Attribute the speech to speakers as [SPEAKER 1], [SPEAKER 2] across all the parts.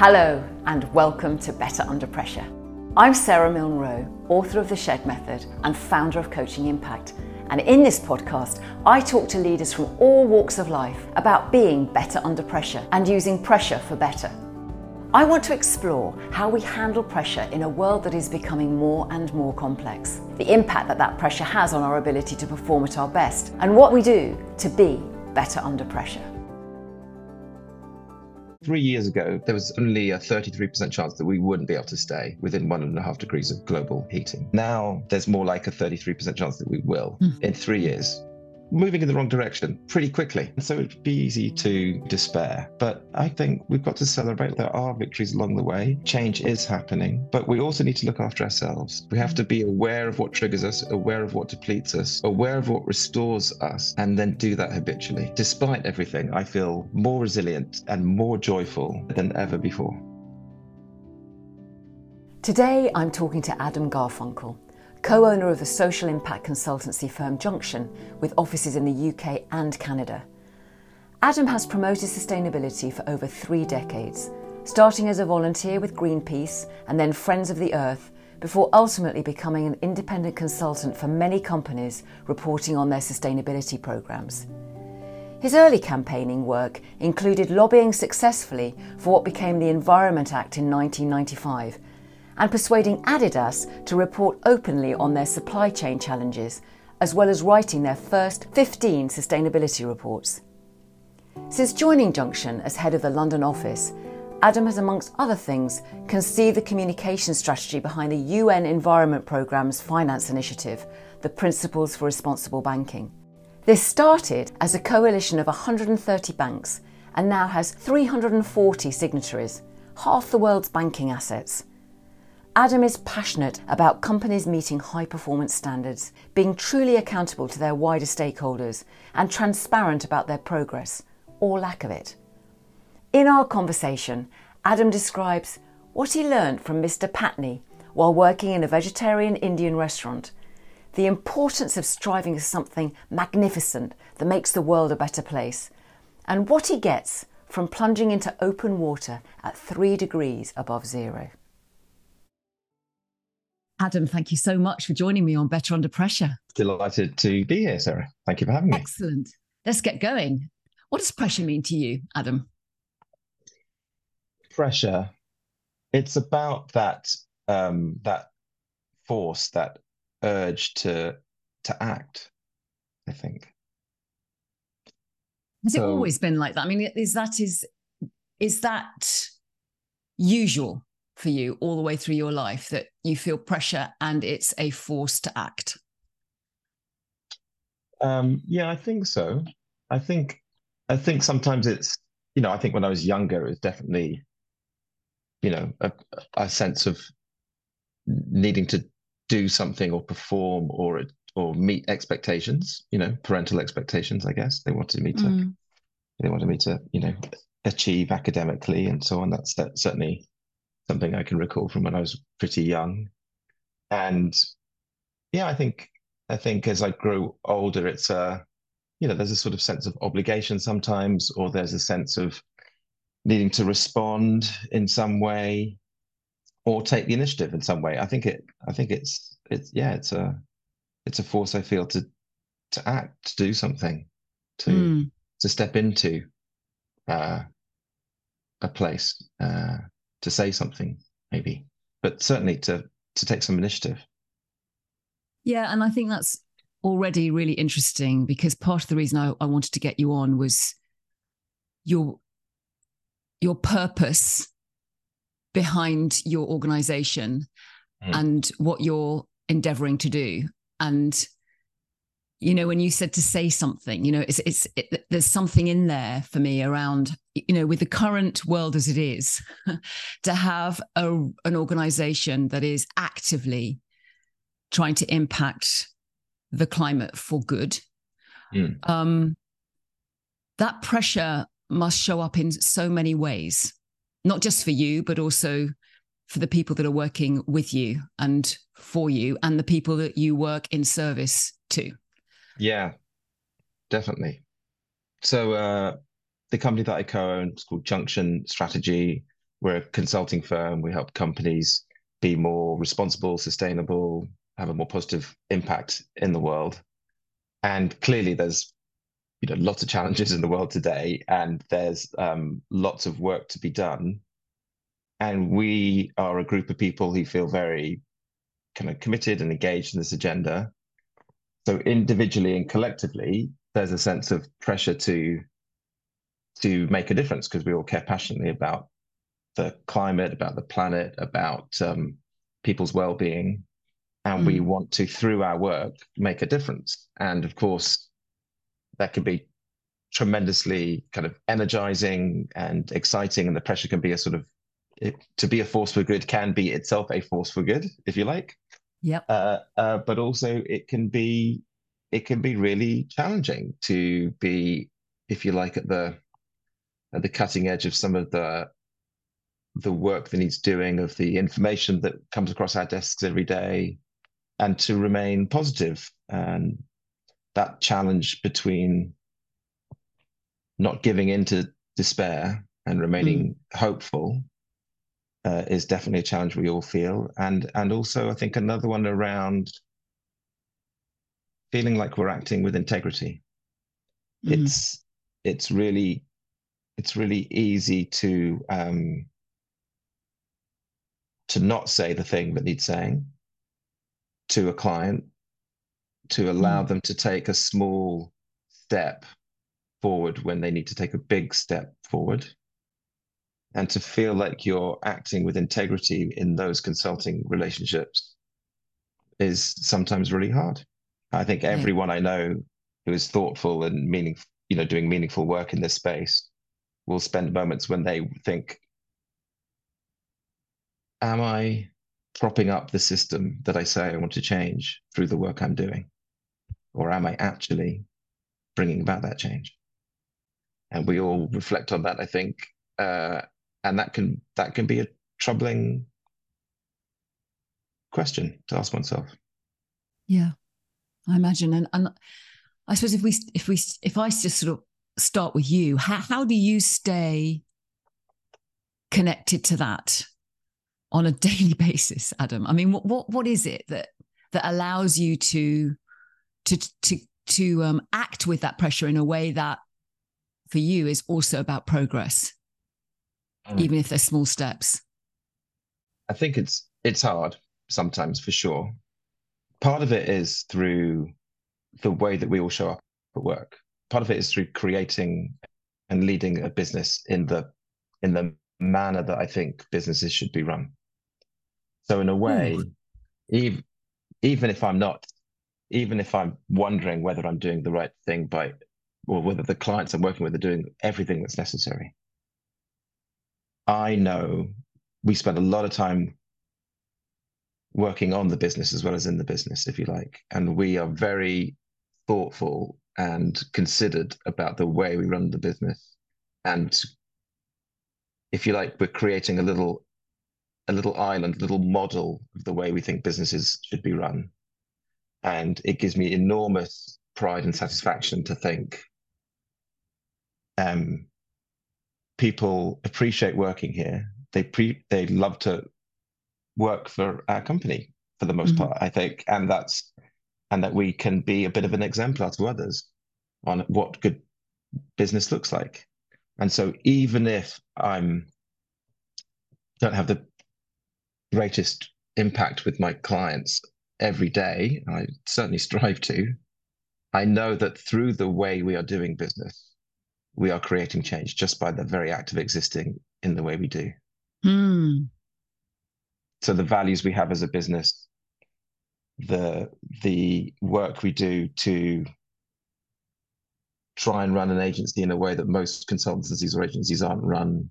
[SPEAKER 1] Hello, and welcome to Better Under Pressure. I'm Sarah Milne Rowe, author of The Shed Method and founder of Coaching Impact. And in this podcast, I talk to leaders from all walks of life about being better under pressure and using pressure for better. I want to explore how we handle pressure in a world that is becoming more and more complex, the impact that that pressure has on our ability to perform at our best, and what we do to be better under pressure.
[SPEAKER 2] Three years ago, there was only a 33% chance that we wouldn't be able to stay within one and a half degrees of global heating. Now, there's more like a 33% chance that we will mm. in three years moving in the wrong direction pretty quickly. So it'd be easy to despair. But I think we've got to celebrate there are victories along the way. Change is happening, but we also need to look after ourselves. We have to be aware of what triggers us, aware of what depletes us, aware of what restores us, and then do that habitually. Despite everything, I feel more resilient and more joyful than ever before.
[SPEAKER 1] Today, I'm talking to Adam Garfunkel co owner of the social impact consultancy firm Junxion, with offices in the UK and Canada. Adam has promoted sustainability for over three decades, starting as a volunteer with Greenpeace and then Friends of the Earth, before ultimately becoming an independent consultant for many companies reporting on their sustainability programmes. His early campaigning work included lobbying successfully for what became the Environment Act in 1995 and persuading Adidas to report openly on their supply chain challenges, as well as writing their first 15 sustainability reports. Since joining Junxion as head of the London office, Adam has, amongst other things, conceived the communication strategy behind the UN Environment Programme's finance initiative, the Principles for Responsible Banking. This started as a coalition of 130 banks and now has 340 signatories, half the world's banking assets. Adam is passionate about companies meeting high performance standards, being truly accountable to their wider stakeholders, and transparent about their progress, or lack of it. In our conversation, Adam describes what he learned from Mr. Patni while working in a vegetarian Indian restaurant, the importance of striving for something magnificent that makes the world a better place, and what he gets from plunging into open water at three degrees above zero. Adam, thank you so much for joining me on Better Under Pressure.
[SPEAKER 2] Delighted to be here, Sarah. Thank you for having me.
[SPEAKER 1] Excellent. Let's get going. What does pressure mean to you, Adam?
[SPEAKER 2] Pressure. It's about that um, that force, that urge to to act. I think.
[SPEAKER 1] Has so, it always been like that? I mean, is that is is that usual for you all the way through your life that you feel pressure and it's a force to act?
[SPEAKER 2] Um, yeah, I think so. I think I think sometimes it's you know I think when I was younger it was definitely you know a, a sense of needing to do something or perform or or meet expectations you know parental expectations I guess they wanted me to mm. they wanted me to you know achieve academically and so on that's that certainly something I can recall from when I was pretty young. And yeah, I think I think as I grow older, it's a you know there's a sort of sense of obligation sometimes, or there's a sense of needing to respond in some way, or take the initiative in some way. I think it. I think it's it's yeah, it's a it's a force I feel to to act, to do something, to mm. to step into uh, a place. Uh, to say something, maybe, but certainly to to take some initiative.
[SPEAKER 1] Yeah, and I think that's already really interesting because part of the reason I, I wanted to get you on was your your purpose behind your organization mm. and what you're endeavoring to do and you know when you said to say something you know it's it's it, there's something in there for me around you know with the current world as it is to have a, an organization that is actively trying to impact the climate for good mm. um, that pressure must show up in so many ways not just for you but also for the people that are working with you and for you and the people that you work in service to
[SPEAKER 2] yeah, definitely. So uh, the company that I co-own is called Junxion Strategy. we're a consulting firm. We help companies be more responsible, sustainable, have a more positive impact in the world. And clearly, there's you know lots of challenges in the world today, and there's um, lots of work to be done. And we are a group of people who feel very kind of committed and engaged in this agenda. So individually and collectively, there's a sense of pressure to to make a difference because we all care passionately about the climate, about the planet, about um, people's well-being, and mm. we want to, through our work, make a difference. And of course, that can be tremendously kind of energizing and exciting, and the pressure can be a sort of it, to be a force for good can be itself a force for good, if you like.
[SPEAKER 1] Yep.
[SPEAKER 2] Uh, uh, but also, it can be it can be really challenging to be, if you like, at the at the cutting edge of some of the the work that needs doing, of the information that comes across our desks every day, and to remain positive. And that challenge between not giving into despair and remaining mm. hopeful uh, is definitely a challenge we all feel. And and also, I think another one around feeling like we're acting with integrity. Mm. It's it's really it's really easy to um, to not say the thing that needs saying to a client, to allow mm. them to take a small step forward when they need to take a big step forward, and to feel like you're acting with integrity in those consulting relationships is sometimes really hard. I think everyone I know who is thoughtful and meaning, you know, doing meaningful work in this space will spend moments when they think, am I propping up the system that I say I want to change through the work I'm doing? Or am I actually bringing about that change? And we all reflect on that, I think. Uh, and that can that can be a troubling question to ask oneself.
[SPEAKER 1] Yeah. I imagine. And, and I suppose if we if we if I just sort of start with you, how, how do you stay connected to that on a daily basis, Adam? I mean, what what what is it that that allows you to to to to um, act with that pressure in a way that for you is also about progress, mm. even if they're small steps?
[SPEAKER 2] I think it's it's hard sometimes for sure part of it is through the way that we all show up at work. Part of it is through creating and leading a business in the in the manner that I think businesses should be run. So in a hmm. way, even even if I'm not, even if I'm wondering whether I'm doing the right thing by, or whether the clients I'm working with are doing everything that's necessary, I know we spend a lot of time working on the business as well as in the business, if you like. And we are very thoughtful and considered about the way we run the business. And if you like, we're creating a little a little island, a little model of the way we think businesses should be run. And it gives me enormous pride and satisfaction to think um, people appreciate working here. They pre they love to work for our company for the most mm-hmm. part, I think, and that's and that we can be a bit of an exemplar to others on what good business looks like. And so even if I'm don't have the greatest impact with my clients every day, I certainly strive to, I know that through the way we are doing business, we are creating change just by the very act of existing in the way we do.
[SPEAKER 1] Mm
[SPEAKER 2] so the values we have as a business the the work we do to try and run an agency in a way that most consultancies or agencies aren't run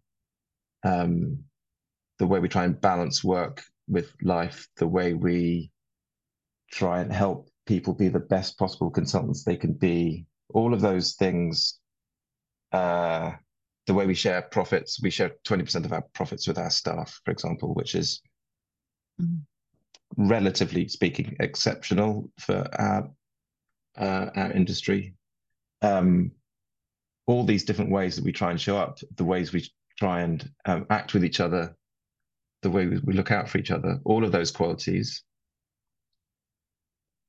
[SPEAKER 2] um, the way we try and balance work with life the way we try and help people be the best possible consultants they can be all of those things uh, the way we share profits we share 20% of our profits with our staff for example which is mm. Relatively speaking, exceptional for our uh, our industry. Um, all these different ways that we try and show up, the ways we try and um, act with each other the way we, look out for each other, all of those qualities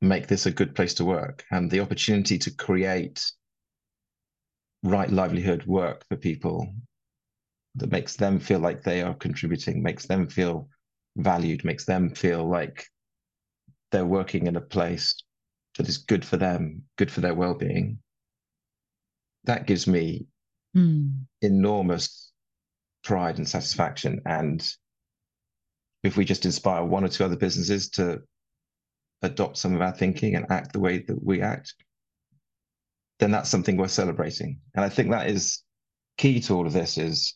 [SPEAKER 2] make this a good place to work. And the opportunity to create right livelihood work for people that makes them feel like they are contributing, makes them feel valued, makes them feel like they're working in a place that is good for them, good for their well-being. That gives me mm. enormous pride and satisfaction. And if we just inspire one or two other businesses to adopt some of our thinking and act the way that we act, then that's something we're celebrating. And I think that is key to all of this is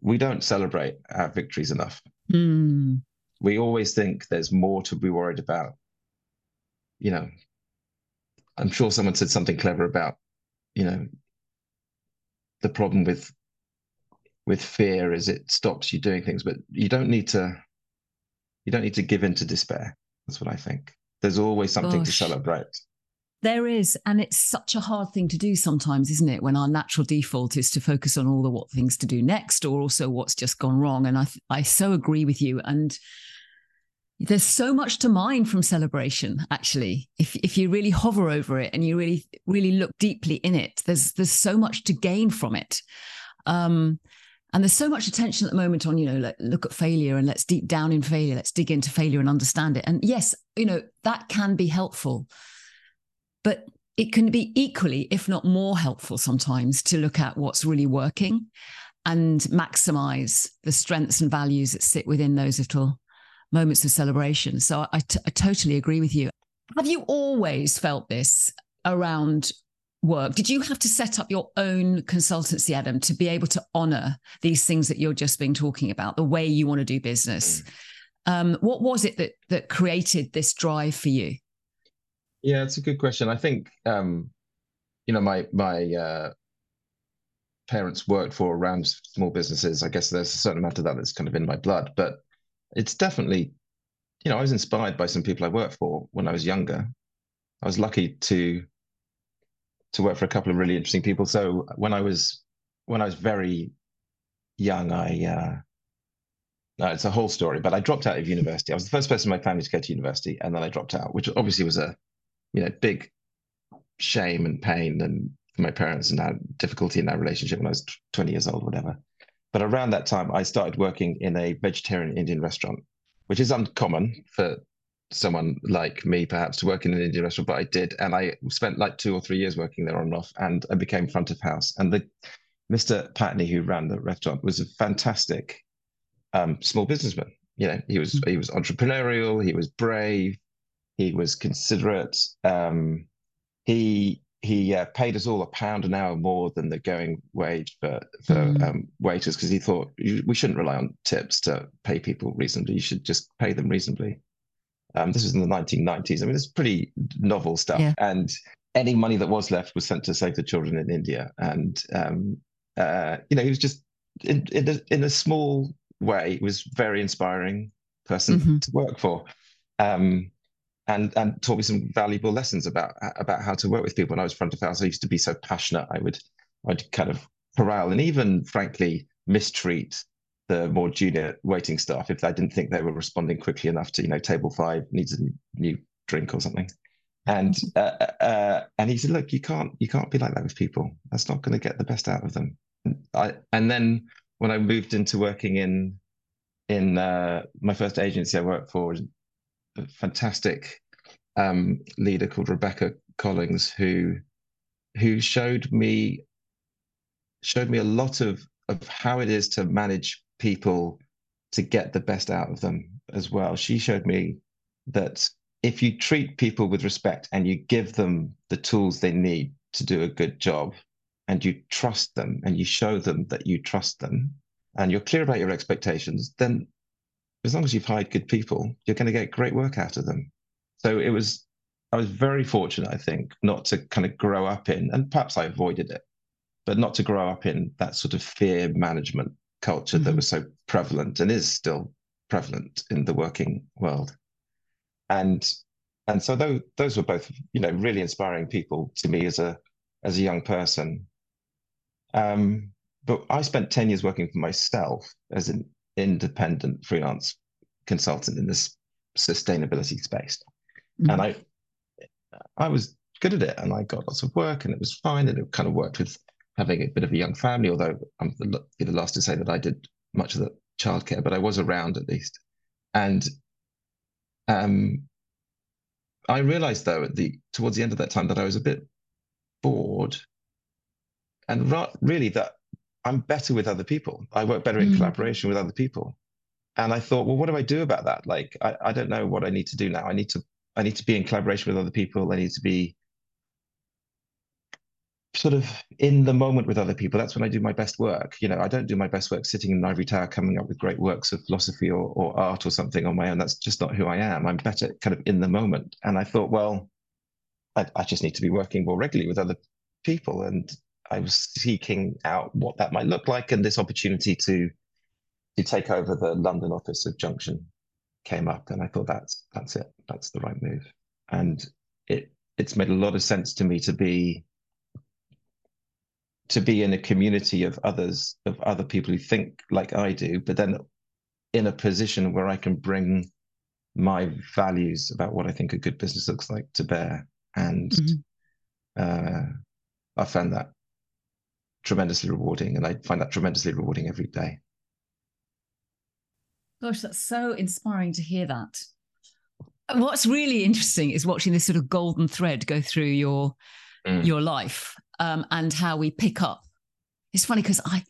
[SPEAKER 2] we don't celebrate our victories enough. Mm. We always think there's more to be worried about. You know, I'm sure someone said something clever about, you know, the problem with with fear is it stops you doing things, but you don't need to you don't need to give in to despair. That's what I think. There's always something Gosh. to celebrate.
[SPEAKER 1] There is, and it's such a hard thing to do sometimes, isn't it? When our natural default is to focus on all the what things to do next, or also what's just gone wrong. And I, I so agree with you. And there's so much to mine from celebration. Actually, if if you really hover over it and you really really look deeply in it, there's there's so much to gain from it. Um, and there's so much attention at the moment on, you know, like, look at failure and let's deep down in failure, let's dig into failure and understand it. And yes, you know, that can be helpful. But it can be equally, if not more helpful sometimes to look at what's really working and maximize the strengths and values that sit within those little moments of celebration. So I, t- I totally agree with you. Have you always felt this around work? Did you have to set up your own consultancy, Adam, to be able to honor these things that you're just been talking about, the way you want to do business? Mm. Um, what was it that that created this drive for you?
[SPEAKER 2] Yeah, it's a good question. I think um, you know my my uh, parents worked for around small businesses. I guess there's a certain amount of that that's kind of in my blood, but it's definitely you know I was inspired by some people I worked for when I was younger. I was lucky to to work for a couple of really interesting people. So when I was when I was very young, I uh, no, it's a whole story. But I dropped out of university. I was the first person in my family to go to university, and then I dropped out, which obviously was a you know big shame and pain and for my parents and had difficulty in that relationship when I was 20 years old, whatever. But around that time, I started working in a vegetarian Indian restaurant, which is uncommon for someone like me perhaps to work in an Indian restaurant, but I did, and I spent like two or three years working there on and off, and I became front of house. And the Mr. Patni, who ran the restaurant, was a fantastic um, small businessman. You know, he was mm-hmm. he was entrepreneurial, he was brave, he was considerate. Um, he he uh, paid us all a pound an hour more than the going wage for for mm. um, waiters because he thought we shouldn't rely on tips to pay people reasonably. You should just pay them reasonably. Um, this was in the 1990s. I mean, it's pretty novel stuff. Yeah. And any money that was left was sent to save the children in India. And, um, uh, you know, he was just in, in, a, in a small way, was very inspiring person mm-hmm. to work for. Um, and, and taught me some valuable lessons about about how to work with people. When I was front of house, I used to be so passionate. I would I'd kind of corral and even frankly mistreat the more junior waiting staff if I didn't think they were responding quickly enough to, you know, table five needs a new drink or something. And uh, uh, uh, and he said, look, you can't you can't be like that with people. That's not going to get the best out of them. And, I, and then when I moved into working in in uh, my first agency, I worked for fantastic um, leader called Rebecca Collings, who who showed me showed me a lot of of how it is to manage people to get the best out of them as well. She showed me that if you treat people with respect and you give them the tools they need to do a good job and you trust them and you show them that you trust them and you're clear about your expectations, then as long as you've hired good people, you're going to get great work out of them. So it was, I was very fortunate, I think, not to kind of grow up in, and perhaps I avoided it, but not to grow up in that sort of fear management culture mm-hmm. that was so prevalent and is still prevalent in the working world. And and so those those were both you know really inspiring people to me as a as a young person. Um, but I spent 10 years working for myself as an independent freelance consultant in this sustainability space. Mm-hmm. And I I was good at it and I got lots of work and it was fine and it kind of worked with having a bit of a young family, although I'm the, the last to say that I did much of the childcare, but I was around at least. And um, I realized though at the towards the end of that time that I was a bit bored and ra- really that I'm better with other people. I work better in mm. collaboration with other people. And I thought, well, what do I do about that? Like, I, I don't know what I need to do now. I need to I need to be in collaboration with other people. I need to be sort of in the moment with other people. That's when I do my best work. You know, I don't do my best work sitting in an ivory tower coming up with great works of philosophy or, or art or something on my own. That's just not who I am. I'm better kind of in the moment. And I thought, well, I, I just need to be working more regularly with other people. And I was seeking out what that might look like. And this opportunity to to take over the London office of Junxion came up. And I thought that's that's it. That's the right move. And it it's made a lot of sense to me to be to be in a community of others, of other people who think like I do, but then in a position where I can bring my values about what I think a good business looks like to bear. And mm-hmm. uh, I found that tremendously rewarding, and I find that tremendously rewarding every day.
[SPEAKER 1] Gosh, that's so inspiring to hear that. What's really interesting is watching this sort of golden thread go through your mm. your life um, and how we pick up. It's funny because I,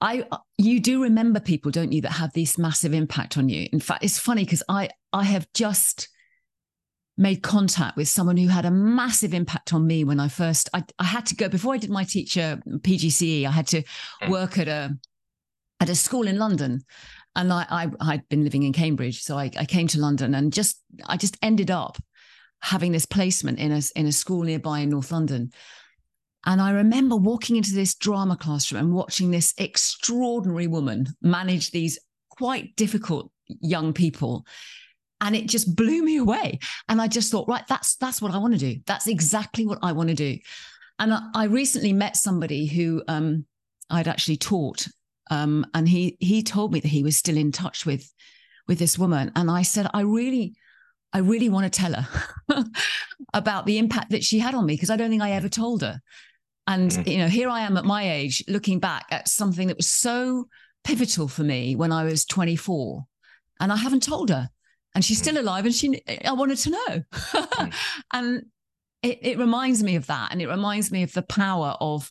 [SPEAKER 1] I, you do remember people, don't you, that have this massive impact on you. In fact, it's funny because I, I have just made contact with someone who had a massive impact on me when I first, I, I had to go before I did my teacher PGCE. I had to mm. work at a, at a school in London, and I, I had been living in Cambridge, so I, I came to London and just, I just ended up having this placement in a in a school nearby in North London. And I remember walking into this drama classroom and watching this extraordinary woman manage these quite difficult young people. And it just blew me away. And I just thought, right, that's that's what I want to do. That's exactly what I want to do. And I, I recently met somebody who um, I'd actually taught, um, and he he told me that he was still in touch with with this woman. And I said, I really, I really want to tell her about the impact that she had on me because I don't think I ever told her. And, mm-hmm. you know, here I am at my age looking back at something that was so pivotal for me when I was 24. And I haven't told her. And she's still alive and she I wanted to know. mm-hmm. And it, it reminds me of that. And it reminds me of the power of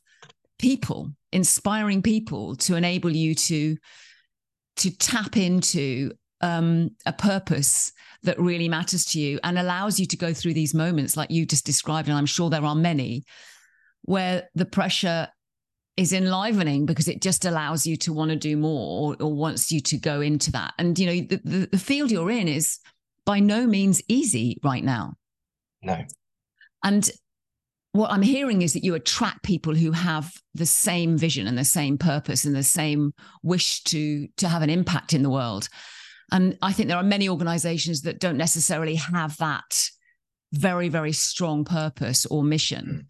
[SPEAKER 1] people, inspiring people to enable you to to tap into um, a purpose that really matters to you and allows you to go through these moments like you just described. And I'm sure there are many where the pressure is enlivening because it just allows you to want to do more or, or wants you to go into that. And, you know, the, the, the field you're in is by no means easy right now.
[SPEAKER 2] No.
[SPEAKER 1] And what I'm hearing is that you attract people who have the same vision and the same purpose and the same wish to to have an impact in the world. And I think there are many organizations that don't necessarily have that very, very strong purpose or mission. Mm.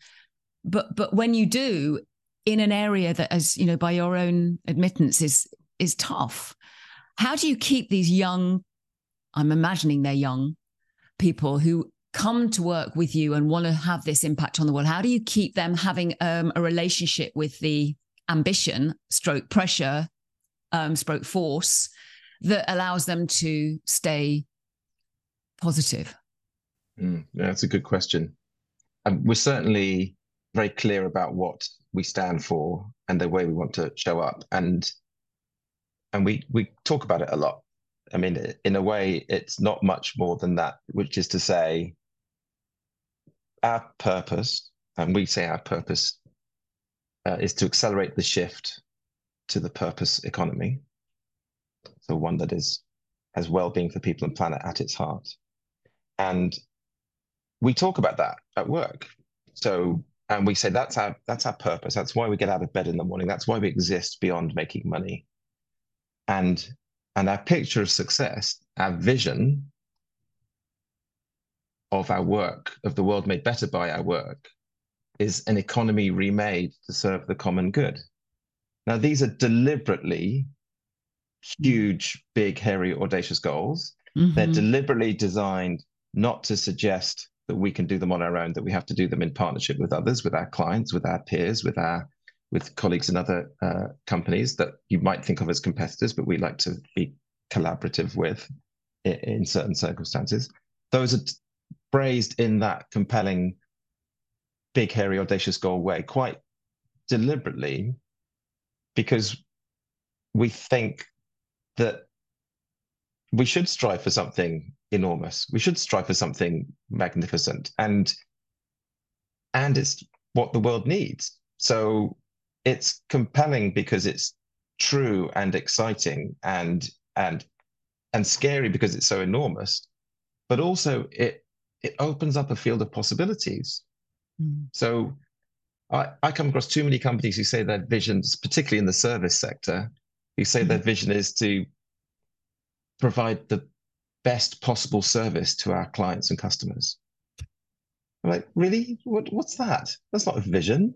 [SPEAKER 1] But but when you do, in an area that, as you know, by your own admittance, is is tough, how do you keep these young, I'm imagining they're young people who come to work with you and want to have this impact on the world? How do you keep them having um, a relationship with the ambition, stroke pressure, um, stroke force that allows them to stay positive?
[SPEAKER 2] Mm, yeah, that's a good question. Um, we're certainly very clear about what we stand for and the way we want to show up, and and we we talk about it a lot. I mean, in a way, it's not much more than that, which is to say, our purpose, and we say our purpose, uh, is to accelerate the shift to the purpose economy so one that is has well-being for people and planet at its heart. And we talk about that at work. So and we say that's our that's our purpose. That's why we get out of bed in the morning. That's why we exist beyond making money. And and our picture of success, our vision of our work, of the world made better by our work, is an economy remade to serve the common good. Now, these are deliberately huge, big, hairy, audacious goals. Mm-hmm. They're deliberately designed not to suggest that we can do them on our own, that we have to do them in partnership with others, with our clients, with our peers, with our with colleagues in other uh, companies that you might think of as competitors, but we like to be collaborative with in, in certain circumstances. Those are phrased in that compelling, big, hairy, audacious goal way, quite deliberately, because we think that we should strive for something enormous. We should strive for something magnificent, and and it's what the world needs. So it's compelling because it's true and exciting and and and scary because it's so enormous, but also it it opens up a field of possibilities. Mm. So I, I come across too many companies who say their visions, particularly in the service sector, who say mm. their vision is to provide the best possible service to our clients and customers. I'm like, really? What, what's that? That's not a vision.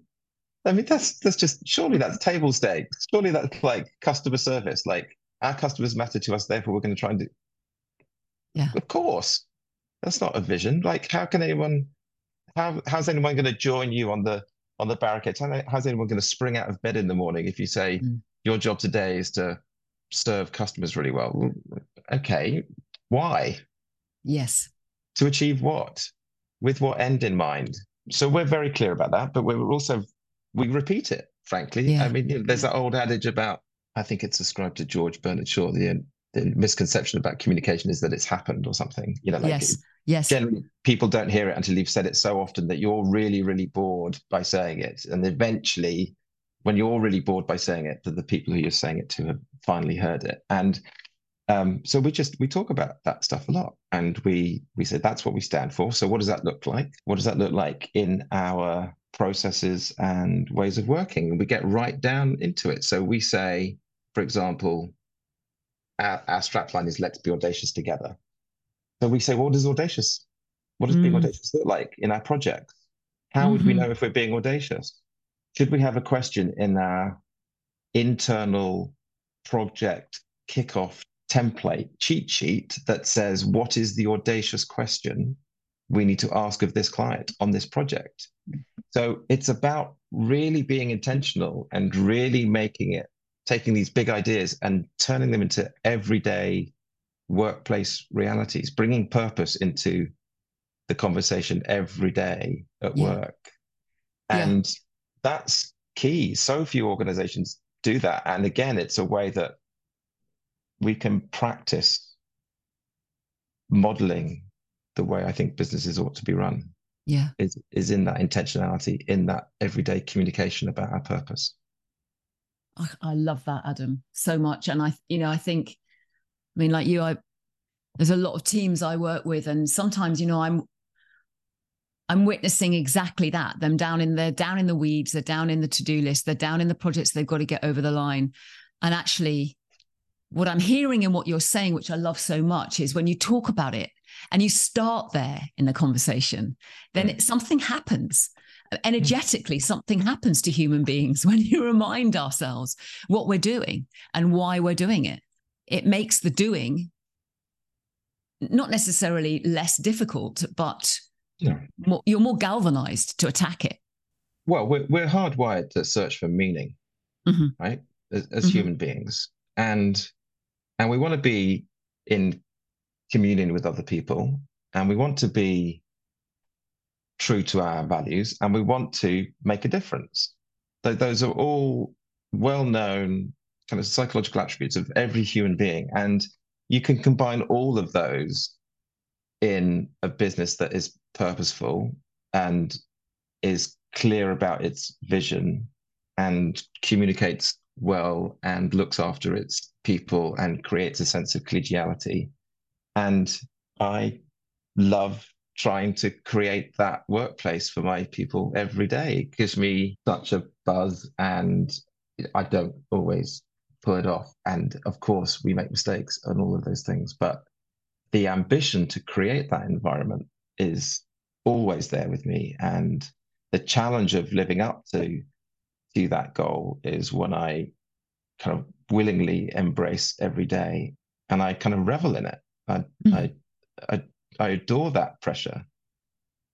[SPEAKER 2] I mean, that's that's just surely that's table stakes. Surely that's like customer service. Like our customers matter to us, therefore we're going to try and do.
[SPEAKER 1] Yeah.
[SPEAKER 2] Of course, that's not a vision. Like, how can anyone? How how's anyone going to join you on the on the barricades? How, how's anyone going to spring out of bed in the morning if you say mm. your job today is to serve customers really well? Okay, why?
[SPEAKER 1] Yes.
[SPEAKER 2] To achieve what? With what end in mind? So we're very clear about that, but we're also we repeat it. Frankly, yeah. I mean, you know, there's that old adage about I think it's ascribed to George Bernard Shaw. The, the misconception about communication is that it's happened or something. You know, like
[SPEAKER 1] yes, it, yes.
[SPEAKER 2] Generally, people don't hear it until you've said it so often that you're really, really bored by saying it, and eventually, when you're really bored by saying it, that the people who you're saying it to have finally heard it. And um, so we just we talk about that stuff a lot, and we we say that's what we stand for. So what does that look like? What does that look like in our processes and ways of working? And we get right down into it. So we say, for example, our, our strapline is "Let's be audacious together." So we say, well, what does audacious? What does mm. being audacious look like in our projects? How mm-hmm. would we mm-hmm. know if we're being audacious? Should we have a question in our internal project kickoff template cheat sheet that says what is the audacious question we need to ask of this client on this project. So it's about really being intentional and really making it, taking these big ideas and turning them into everyday workplace realities, bringing purpose into the conversation every day at yeah. work. And yeah. that's key. So few organizations do that. And again, it's a way that we can practice modeling the way I think businesses ought to be run.
[SPEAKER 1] Yeah.
[SPEAKER 2] Is is in that intentionality, in that everyday communication about our purpose.
[SPEAKER 1] I, I love that, Adam, so much. And I, you know, I think, I mean, like you, I there's a lot of teams I work with, and sometimes, you know, I'm I'm witnessing exactly that. Them down in they're down in the weeds, they're down in the to-do list, they're down in the projects they've got to get over the line. And actually, what I'm hearing and what you're saying, which I love so much, is when you talk about it and you start there in the conversation, then it, something happens. Energetically, something happens to human beings when you remind ourselves what we're doing and why we're doing it. It makes the doing not necessarily less difficult, but yeah. more, you're more galvanized to attack it.
[SPEAKER 2] Well, we're, we're hardwired to search for meaning, mm-hmm. right? As, as mm-hmm. human beings. And and we want to be in communion with other people and we want to be true to our values and we want to make a difference. Those are all well-known kind of psychological attributes of every human being and you can combine all of those in a business that is purposeful and is clear about its vision and communicates well and looks after its people and creates a sense of collegiality. And I love trying to create that workplace for my people every day. It gives me such a buzz and I don't always pull it off. And of course, we make mistakes and all of those things. But the ambition to create that environment is always there with me. And the challenge of living up to to that goal is when I kind of willingly embrace every day, and I kind of revel in it. I mm. I, I I adore that pressure.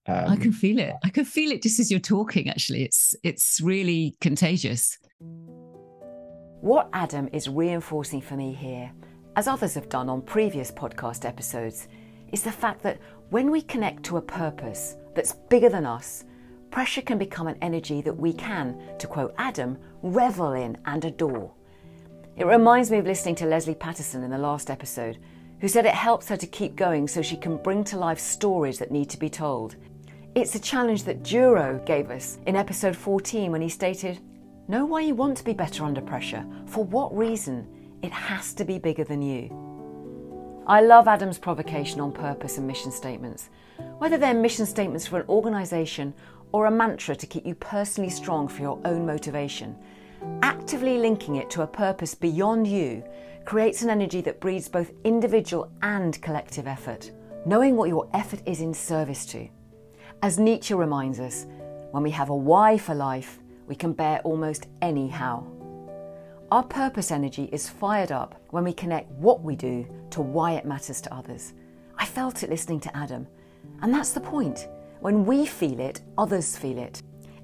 [SPEAKER 1] Um, I can feel it. I can feel it just as you're talking. Actually, it's it's really contagious. What Adam is reinforcing for me here, as others have done on previous podcast episodes, is the fact that when we connect to a purpose that's bigger than us, pressure can become an energy that we can, to quote Adam, revel in and adore. It reminds me of listening to Leslie Patterson in the last episode, who said it helps her to keep going so she can bring to life stories that need to be told. It's a challenge that Duro gave us in episode 14 when he stated, Know why you want to be better under pressure. For what reason? It has to be bigger than you. I love Adam's provocation on purpose and mission statements. Whether they're mission statements for an organisation or a mantra to keep you personally strong for your own motivation, actively linking it to a purpose beyond you creates an energy that breeds both individual and collective effort. Knowing what your effort is in service to. As Nietzsche reminds us, when we have a why for life, we can bear almost any how. Our purpose energy is fired up when we connect what we do to why it matters to others. I felt it listening to Adam, and that's the point. When we feel it, others feel it.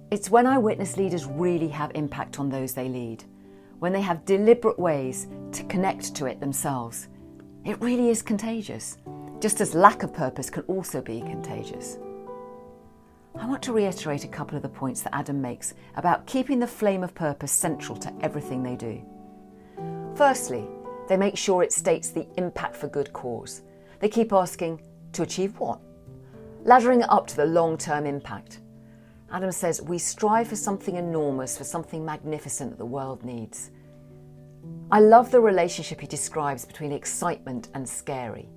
[SPEAKER 1] It's when I witness leaders really have impact on those they lead, when they have deliberate ways to connect to it themselves. It really is contagious, just as lack of purpose can also be contagious. I want to reiterate a couple of the points that Adam makes about keeping the flame of purpose central to everything they do. Firstly, they make sure it states the impact for good cause. They keep asking, to achieve what? Laddering up to the long term impact. Adam says, we strive for something enormous, for something magnificent that the world needs. I love the relationship he describes between excitement and scary.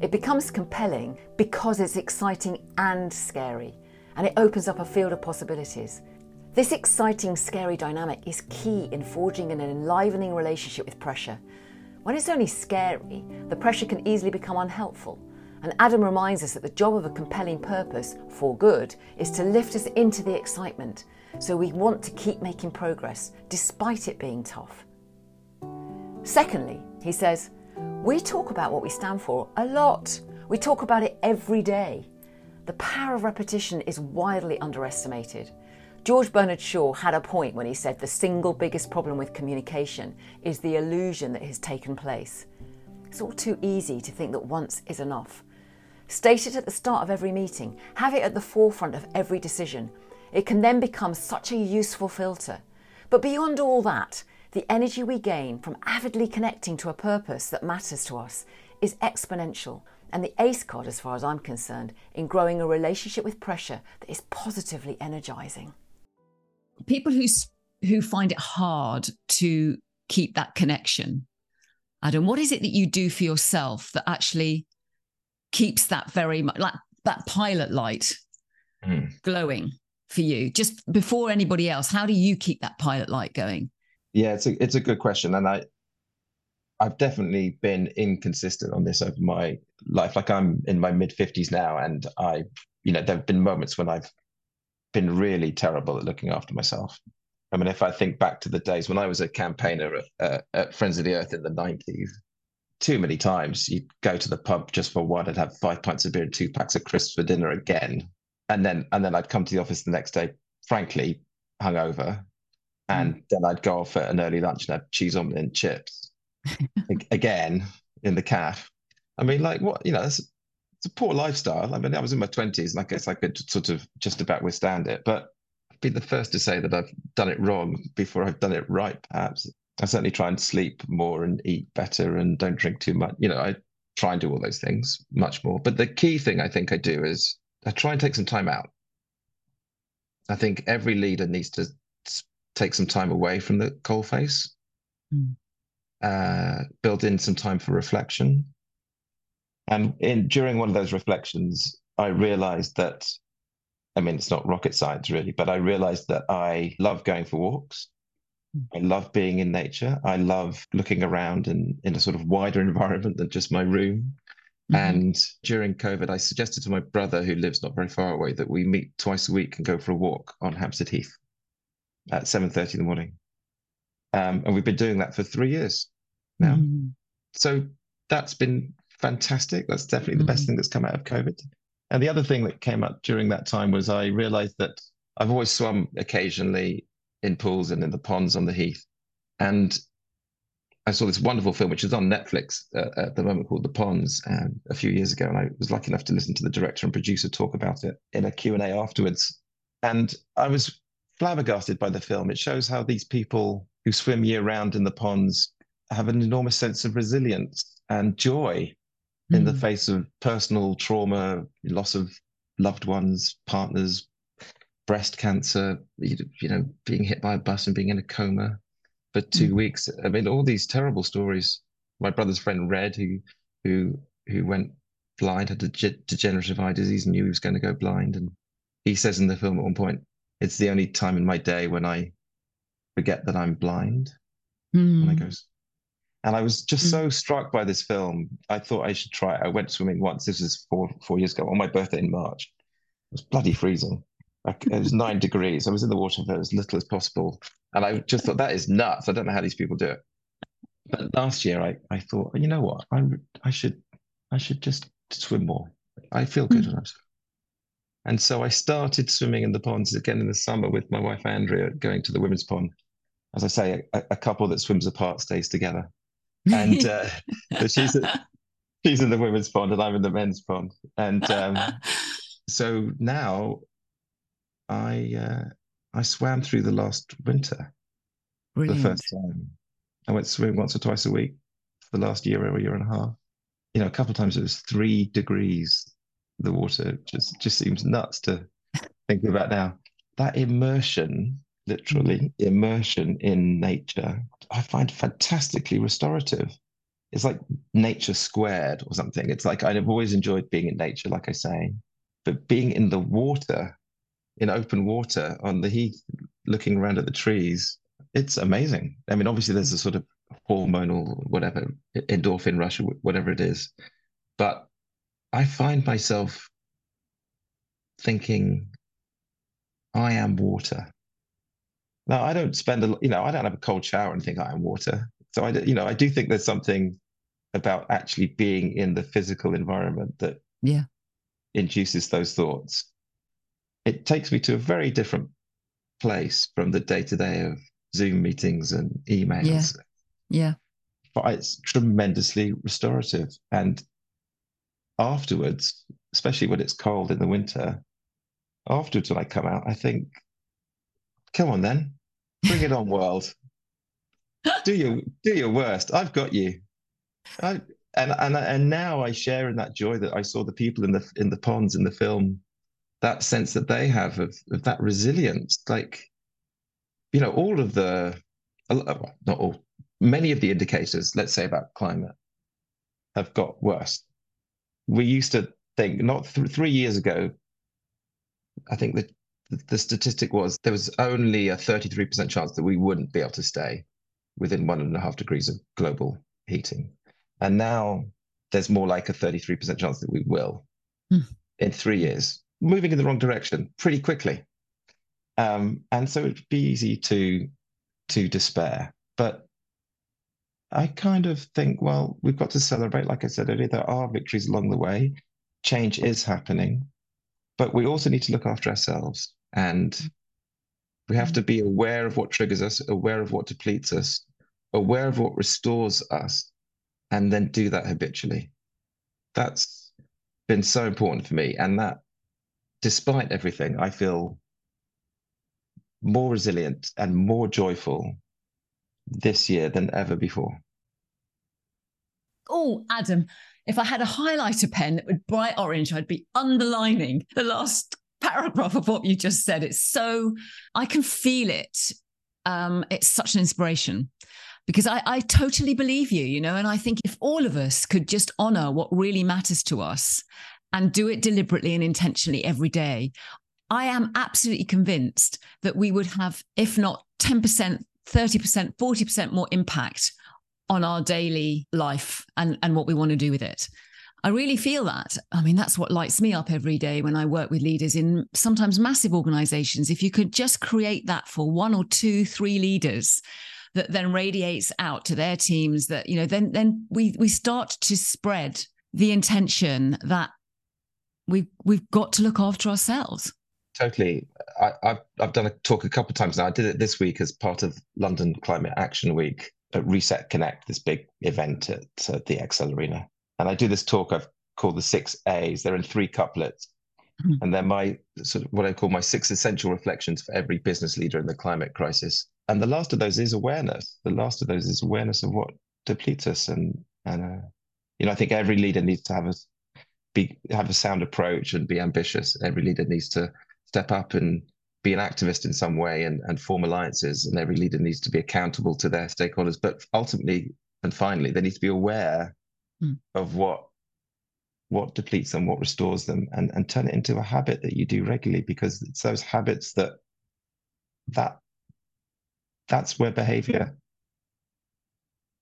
[SPEAKER 1] It becomes compelling because it's exciting and scary and it opens up a field of possibilities. This exciting, scary dynamic is key in forging an enlivening relationship with pressure. When it's only scary, the pressure can easily become unhelpful. And Adam reminds us that the job of a compelling purpose for good is to lift us into the excitement, so we want to keep making progress despite it being tough. Secondly, he says, we talk about what we stand for a lot. We talk about it every day. The power of repetition is widely underestimated. George Bernard Shaw had a point when he said the single biggest problem with communication is the illusion that has taken place. It's all too easy to think that once is enough. State it at the start of every meeting, have it at the forefront of every decision. It can then become such a useful filter. But beyond all that, the energy we gain from avidly connecting to a purpose that matters to us is exponential and the ace card, as far as I'm concerned, in growing a relationship with pressure that is positively energizing. People who who find it hard to keep that connection, Adam, what is it that you do for yourself that actually keeps that very much like that pilot light mm. glowing for you just before anybody else? How do you keep that pilot light going?
[SPEAKER 2] Yeah, it's a it's a good question, and I I've definitely been inconsistent on this over my life. Like I'm in my mid 50s now, and I, you know, there have been moments when I've been really terrible at looking after myself. I mean, if I think back to the days when I was a campaigner at, uh, at Friends of the Earth in the 90s, too many times you'd go to the pub just for one and have five pints of beer and two packs of crisps for dinner again. And then and then I'd come to the office the next day, frankly, hungover. And mm. then I'd go off at an early lunch and have cheese omelette and chips again in the calf. I mean, like what you know, it's, it's a poor lifestyle. I mean, I was in my twenties, and I guess I could sort of just about withstand it. But I'd be the first to say that I've done it wrong before I've done it right. Perhaps I certainly try and sleep more and eat better and don't drink too much. You know, I try and do all those things much more. But the key thing I think I do is I try and take some time out. I think every leader needs to take some time away from the coalface. Mm uh, build in some time for reflection. And in during one of those reflections, I realized that, I mean, it's not rocket science really, but I realized that I love going for walks. I love being in nature. I love looking around in, in a sort of wider environment than just my room. Mm-hmm. And during COVID, I suggested to my brother, who lives not very far away, that we meet twice a week and go for a walk on Hampstead Heath at 7.30 in the morning. Um, and we've been doing that for three years now. Mm. So that's been fantastic. That's definitely the mm. best thing that's come out of COVID. And the other thing that came up during that time was I realized that I've always swum occasionally in pools and in the ponds on the heath. And I saw this wonderful film, which is on Netflix uh, at the moment, called The Ponds, and a few years ago, and I was lucky enough to listen to the director and producer talk about it in a Q and A afterwards. And I was flabbergasted by the film. It shows how these people who swim year round in the ponds have an enormous sense of resilience and joy mm. in the hmm. face of personal trauma, loss of loved ones, partners, breast cancer, you, know, being hit by a bus and being in a coma for two mm. weeks. I mean, all these terrible stories. My brother's friend Red, who who who went blind, had a degenerative eye disease, and knew he was going to go blind. And he says in the film at one point, "It's the only time in my day when I forget that I'm blind." Mm. And I goes, and I was just mm. so struck by this film. I thought I should try it. I went swimming once. This was four four years ago on my birthday in March. It was bloody freezing. Like, it was nine degrees. I was in the water for as little as possible, and I just thought that is nuts. I don't know how these people do it. But last year, I I thought, you know what, I I should I should just swim more. I feel good mm. when I'm swimming. And so I started swimming in the ponds again in the summer with my wife Andrea, going to the women's pond. As I say, a, a couple that swims apart stays together and uh, she's she's in the women's pond and I'm in the men's pond, and um, so now I uh, I swam through the last winter Brilliant. the first time. I went swimming once or twice a week for the last year or a year and a half. You know, a couple of times it was three degrees. The water just just seems nuts to think about now. That immersion literally mm. immersion in nature, I find fantastically restorative. It's like nature squared or something. It's like I've always enjoyed being in nature, like I say, but being in the water, in open water on the heath, looking around at the trees, it's amazing. I mean, obviously, there's a sort of hormonal, whatever, endorphin rush, whatever it is. But I find myself thinking, I am water. Now, I don't spend a, you know, I don't have a cold shower and think I am water. So I, you know, I do think there's something about actually being in the physical environment that
[SPEAKER 1] yeah
[SPEAKER 2] induces those thoughts. It takes me to a very different place from the day to day of Zoom meetings and emails.
[SPEAKER 1] Yeah. yeah.
[SPEAKER 2] But it's tremendously restorative. And afterwards, especially when it's cold in the winter, afterwards when I come out, I think, come on then, Bring it on, world. do your do your worst. I've got you. I, and and and now I share in that joy that I saw the people in the in the ponds in the film, that sense that they have of, of that resilience. Like, you know, all of the not all, many of the indicators, let's say about climate, have got worse. We used to think not th- three years ago. I think that the statistic was there was only a 33% chance that we wouldn't be able to stay within one and a half degrees of global heating. And now there's more like a 33% chance that we will mm. in three years, moving in the wrong direction pretty quickly. Um, and so it'd be easy to to despair. But I kind of think, well, we've got to celebrate. Like I said earlier, there are victories along the way. Change is happening, but we also need to look after ourselves. And we have to be aware of what triggers us, aware of what depletes us, aware of what restores us, and then do that habitually. That's been so important for me. And that, despite everything, I feel more resilient and more joyful this year than ever before.
[SPEAKER 1] Oh, Adam, if I had a highlighter pen that would bright orange, I'd be underlining the last paragraph of what you just said. It's so, I can feel it. Um, it's such an inspiration because I, I totally believe you, you know, and I think if all of us could just honor what really matters to us and do it deliberately and intentionally every day, I am absolutely convinced that we would have, if not 10%, 30%, 40% more impact on our daily life and, and what we want to do with it. I really feel that. I mean, that's what lights me up every day when I work with leaders in sometimes massive organizations. If you could just create that for one or two, three leaders, that then radiates out to their teams that you know then then we we start to spread the intention that we've we've got to look after ourselves.
[SPEAKER 2] Totally. I, have I've done a talk a couple of times now. I did it this week as part of london climate action week at reset connect this big event at, the ExCeL arena. And i do this talk i've called the six a's. They're in three couplets. Mm-hmm. and they're my sort of what i call my six essential reflections for every business leader in the climate crisis. And the last of those is awareness. The last of those is awareness of what depletes us. And and uh, you know i think every leader needs to have a be have a sound approach and be ambitious every leader needs to step up and be an activist in some way and, and form alliances and every leader needs to be accountable to their stakeholders. But ultimately and finally they need to be aware mm. of what what depletes them what restores them and and turn it into a habit that you do regularly because it's those habits that that that's where behavior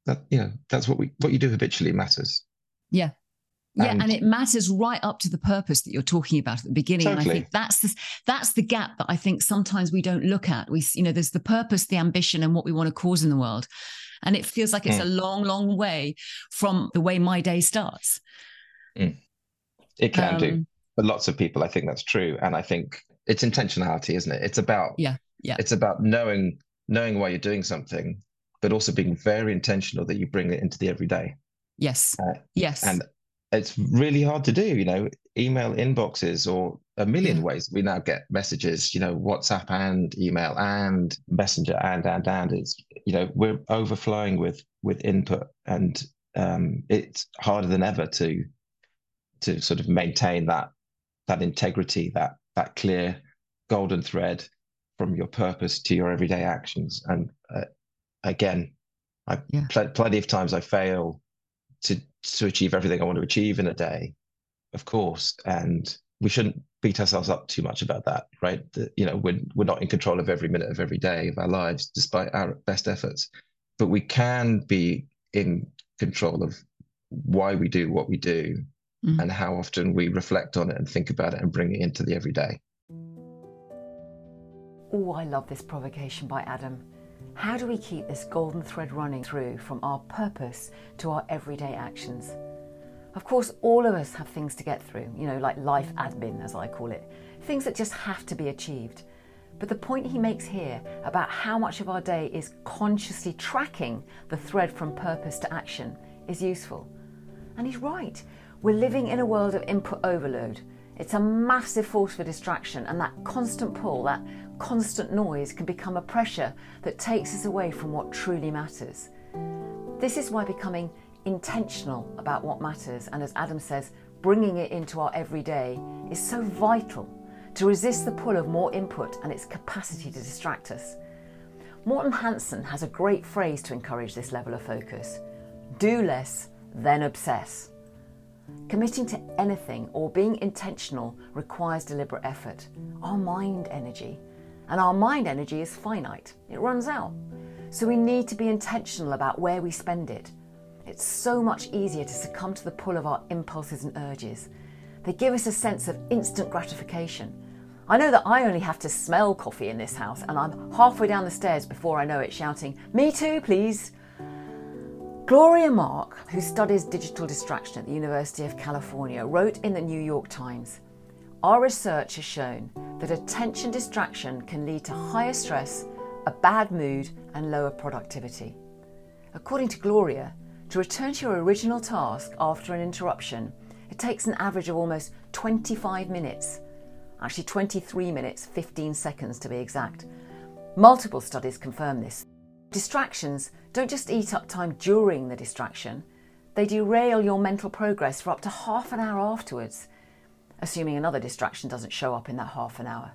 [SPEAKER 2] that you know that's what we what you do habitually matters.
[SPEAKER 1] Yeah yeah, and, and, it matters right up to the purpose that you're talking about at the beginning. Totally. And I think that's the that's the gap that I think sometimes we don't look at. We, you know, there's the purpose, the ambition, and what we want to cause in the world, and it feels like it's mm. a long, long way from the way my day starts.
[SPEAKER 2] Mm. It can um, do, but lots of people, I think that's true, and I think it's intentionality, isn't it? It's about
[SPEAKER 1] yeah, yeah.
[SPEAKER 2] It's about knowing knowing why you're doing something, but also being very intentional that you bring it into the everyday.
[SPEAKER 1] Yes. Uh, yes.
[SPEAKER 2] And it's really hard to do, you know, email inboxes or a million yeah. ways. We now get messages, you know, WhatsApp and email and messenger and and and it's you know, we're overflowing with with input and um, it's harder than ever to to sort of maintain that that integrity, that that clear golden thread from your purpose to your everyday actions. And uh, again, I yeah. pl- plenty of times I fail to to achieve everything I want to achieve in a day, of course. And we shouldn't beat ourselves up too much about that, right? you know, we're we're not in control of every minute of every day of our lives, despite our best efforts. But we can be in control of why we do what we do mm. and how often we reflect on it and think about it and bring it into the everyday.
[SPEAKER 1] Oh, I love this provocation by Adam. How do we keep this golden thread running through from our purpose to our everyday actions? Of course, all of us have things to get through, you know, like life admin, as I call it, things that just have to be achieved. But the point he makes here about how much of our day is consciously tracking the thread from purpose to action is useful. And he's right. We're living in a world of input overload. It's a massive force for distraction, and that constant pull, that constant noise can become a pressure that takes us away from what truly matters. This is why becoming intentional about what matters, and as Adam says, bringing it into our everyday, is so vital to resist the pull of more input and its capacity to distract us. Morten Hansen has a great phrase to encourage this level of focus do less, then obsess. Committing to anything or being intentional requires deliberate effort, our mind energy, and our mind energy is finite, it runs out. So we need to be intentional about where we spend it. It's so much easier to succumb to the pull of our impulses and urges. They give us a sense of instant gratification. I know that I only have to smell coffee in this house, and I'm halfway down the stairs before I know it shouting, Me too, please. Gloria Mark, who studies digital distraction at the University of California, wrote in the New York Times Our research has shown that attention distraction can lead to higher stress, a bad mood, and lower productivity. According to Gloria, to return to your original task after an interruption, it takes an average of almost 25 minutes. Actually, 23 minutes, 15 seconds to be exact. Multiple studies confirm this. Distractions don't just eat up time during the distraction, they derail your mental progress for up to half an hour afterwards assuming another distraction doesn't show up in that half an hour.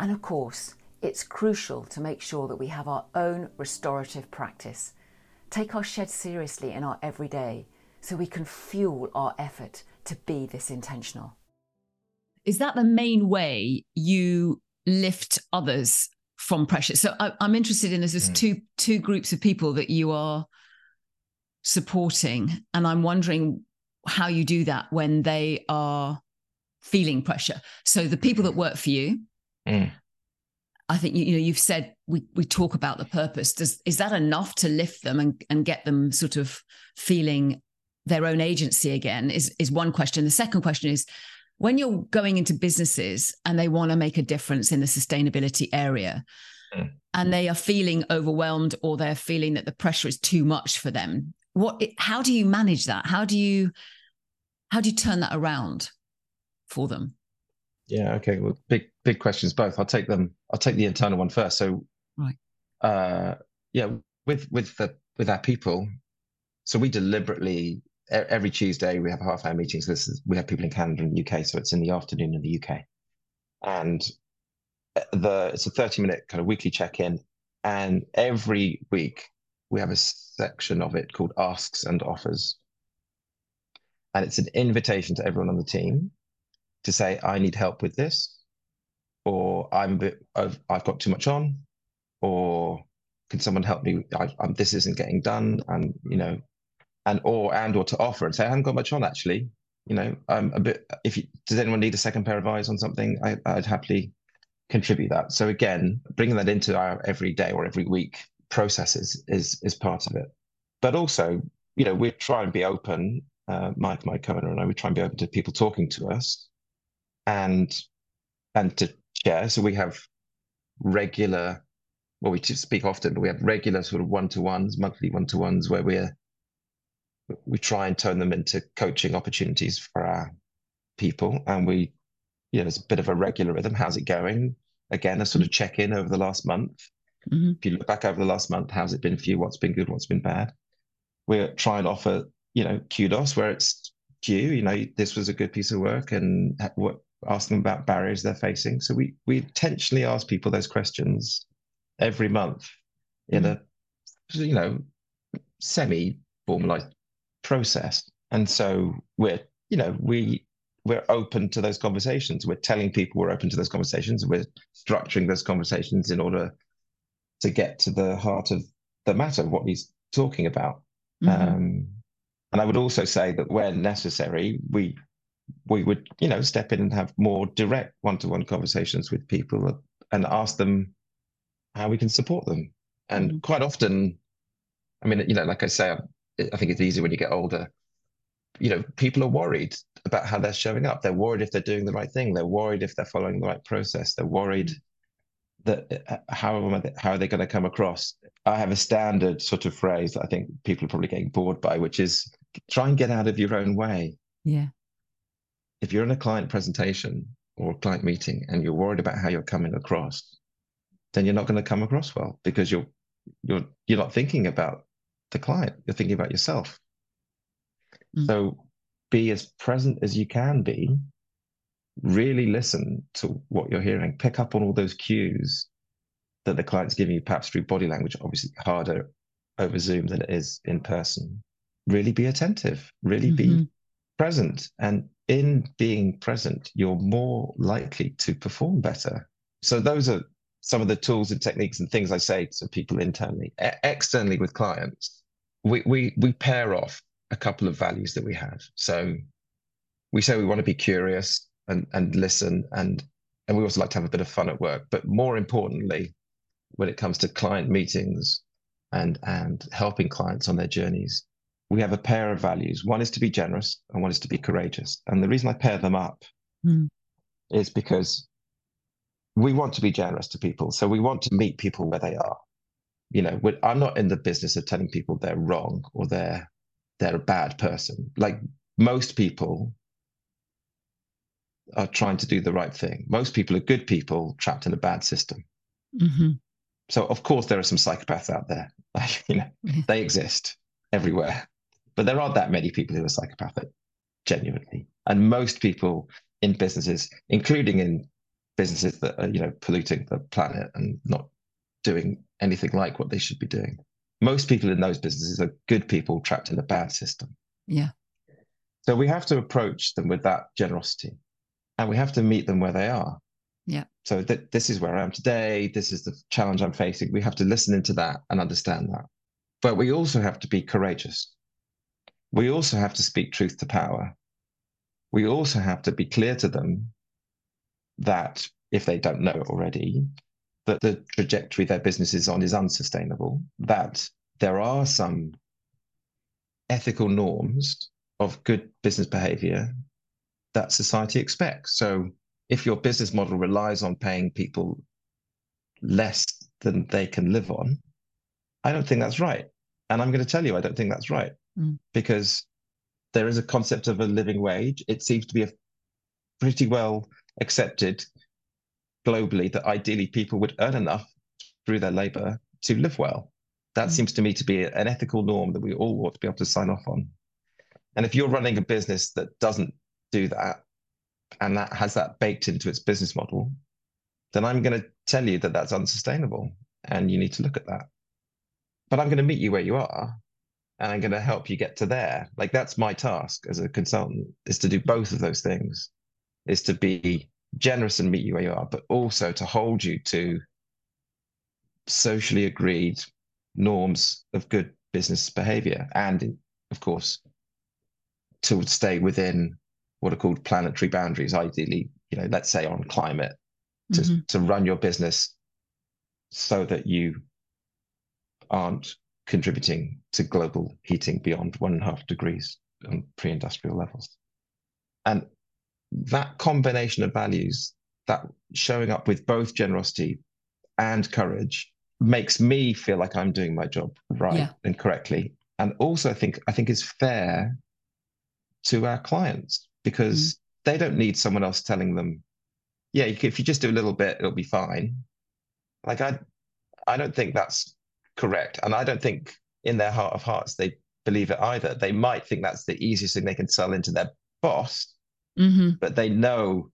[SPEAKER 1] And of course, it's crucial to make sure that we have our own restorative practice. Take our shed seriously in our everyday so we can fuel our effort to be this intentional. Is that the main way you lift others from pressure? So I, am interested in this. There's mm. two two groups of people that you are supporting, and I'm wondering how you do that when they are feeling pressure. So the people that work for you, mm. I think you, you know you've said we we talk about the purpose. Does is that enough to lift them and and get them sort of feeling their own agency again? Is is one question. The second question is when you're going into businesses and they want to make a difference in the sustainability area mm. and they are feeling overwhelmed or they're feeling that the pressure is too much for them what how do you manage that how do you how do you turn that around for them.
[SPEAKER 2] Yeah okay well big big questions both. I'll take them i'll take the internal one first. So
[SPEAKER 1] right.
[SPEAKER 2] uh yeah with with the with our people so we deliberately every Tuesday we have half hour meetings. This is, we have people in Canada and UK, so it's in the afternoon in the UK, and uh, the it's a thirty minute kind of weekly check in, and every week we have a section of it called asks and offers, and it's an invitation to everyone on the team to say I need help with this, or I'm a bit I've, I've got too much on, or can someone help me? I, this isn't getting done, and you know and or and or to offer and say I haven't got much on actually. You know, I'm a bit. If you, does anyone need a second pair of eyes on something, I, I'd happily contribute that. So again, bringing that into our every day or every week processes is is part of it. But also, you know, we try and be open. Uh, Mike, my co-owner, and I, we try and be open to people talking to us, and and to share. So we have regular, well, we speak often, but we have regular sort of one-to-ones, monthly one-to-ones, where we're we try and turn them into coaching opportunities for our people. And we, you know, it's a bit of a regular rhythm. How's it going? Again, a sort of check in over the last month. Mm-hmm. If you look back over the last month, how's it been for you? What's been good? What's been bad? We're trying to offer, you know, kudos where it's due. You know, this was a good piece of work, and what ask them about barriers they're facing. So we we intentionally ask people those questions every month in mm-hmm. a, you know, semi formalized process. And so we're, you know, we we're open to those conversations. We're telling people we're open to those conversations. We're structuring those conversations in order to get to the heart of the matter, of what he's talking about. Mm-hmm. Um, and I would also say that where necessary, we we would, you know, step in and have more direct one-to-one conversations with people and ask them how we can support them. And mm-hmm. quite often, I mean, you know, like I say, I think it's easier when you get older. You know, people are worried about how they're showing up. They're worried if they're doing the right thing. They're worried if they're following the right process. They're worried that uh, how, how are they going to come across? I have a standard sort of phrase that I think people are probably getting bored by, which is try and get out of your own way.
[SPEAKER 1] Yeah.
[SPEAKER 2] If you're in a client presentation or a client meeting and you're worried about how you're coming across, then you're not going to come across well because you're you're you're not thinking about the client. You're thinking about yourself. Mm. So be as present as you can be. Really listen to what you're hearing. Pick up on all those cues that the client's giving you, perhaps through body language, obviously harder over Zoom than it is in person. Really be attentive, really mm-hmm. be present. And in being present, you're more likely to perform better. So those are some of the tools and techniques and things I say to people internally. E- externally with clients, we, we we pair off a couple of values that we have. So we say we want to be curious and and listen and and we also like to have a bit of fun at work. But more importantly, when it comes to client meetings and and helping clients on their journeys, we have a pair of values. One is to be generous and one is to be courageous. And the reason I pair them up mm. is because we want to be generous to people. So we want to meet people where they are you know i'm not in the business of telling people they're wrong or they're they're a bad person like most people are trying to do the right thing most people are good people trapped in a bad system mm-hmm. so of course there are some psychopaths out there like you know they exist everywhere but there aren't that many people who are psychopathic genuinely and most people in businesses including in businesses that are you know polluting the planet and not doing anything like what they should be doing. Most people in those businesses are good people trapped in a bad system.
[SPEAKER 1] Yeah.
[SPEAKER 2] So we have to approach them with that generosity and we have to meet them where they are.
[SPEAKER 1] Yeah.
[SPEAKER 2] So th- this is where I am today. This is the challenge I'm facing. We have to listen into that and understand that. But we also have to be courageous. We also have to speak truth to power. We also have to be clear to them that if they don't know it already, that the trajectory their business is on is unsustainable, that there are some ethical norms of good business behavior that society expects. So if your business model relies on paying people less than they can live on, I don't think that's right. And I'm going to tell you, I don't think that's right mm. because there is a concept of a living wage. It seems to be a pretty well accepted globally that ideally people would earn enough through their labor to live well. That mm. seems to me to be an ethical norm that we all ought to be able to sign off on. And if you're running a business that doesn't do that and that has that baked into its business model, then I'm going to tell you that that's unsustainable and you need to look at that. But I'm going to meet you where you are and I'm going to help you get to there. Like that's my task as a consultant is to do both of those things, is to be generous and meet you where you are, but also to hold you to socially agreed norms of good business behavior. And of course, to stay within what are called planetary boundaries, ideally, you know, let's say on climate, to, mm-hmm. to run your business so that you aren't contributing to global heating beyond one and a half degrees on pre-industrial levels. And that combination of values, that showing up with both generosity and courage, makes me feel like I'm doing my job right yeah. and correctly. And also, I think I think is fair to our clients because mm. they don't need someone else telling them, "Yeah, if you just do a little bit, it'll be fine." Like I, I don't think that's correct, and I don't think in their heart of hearts they believe it either. They might think that's the easiest thing they can sell into their boss, mm-hmm. but they know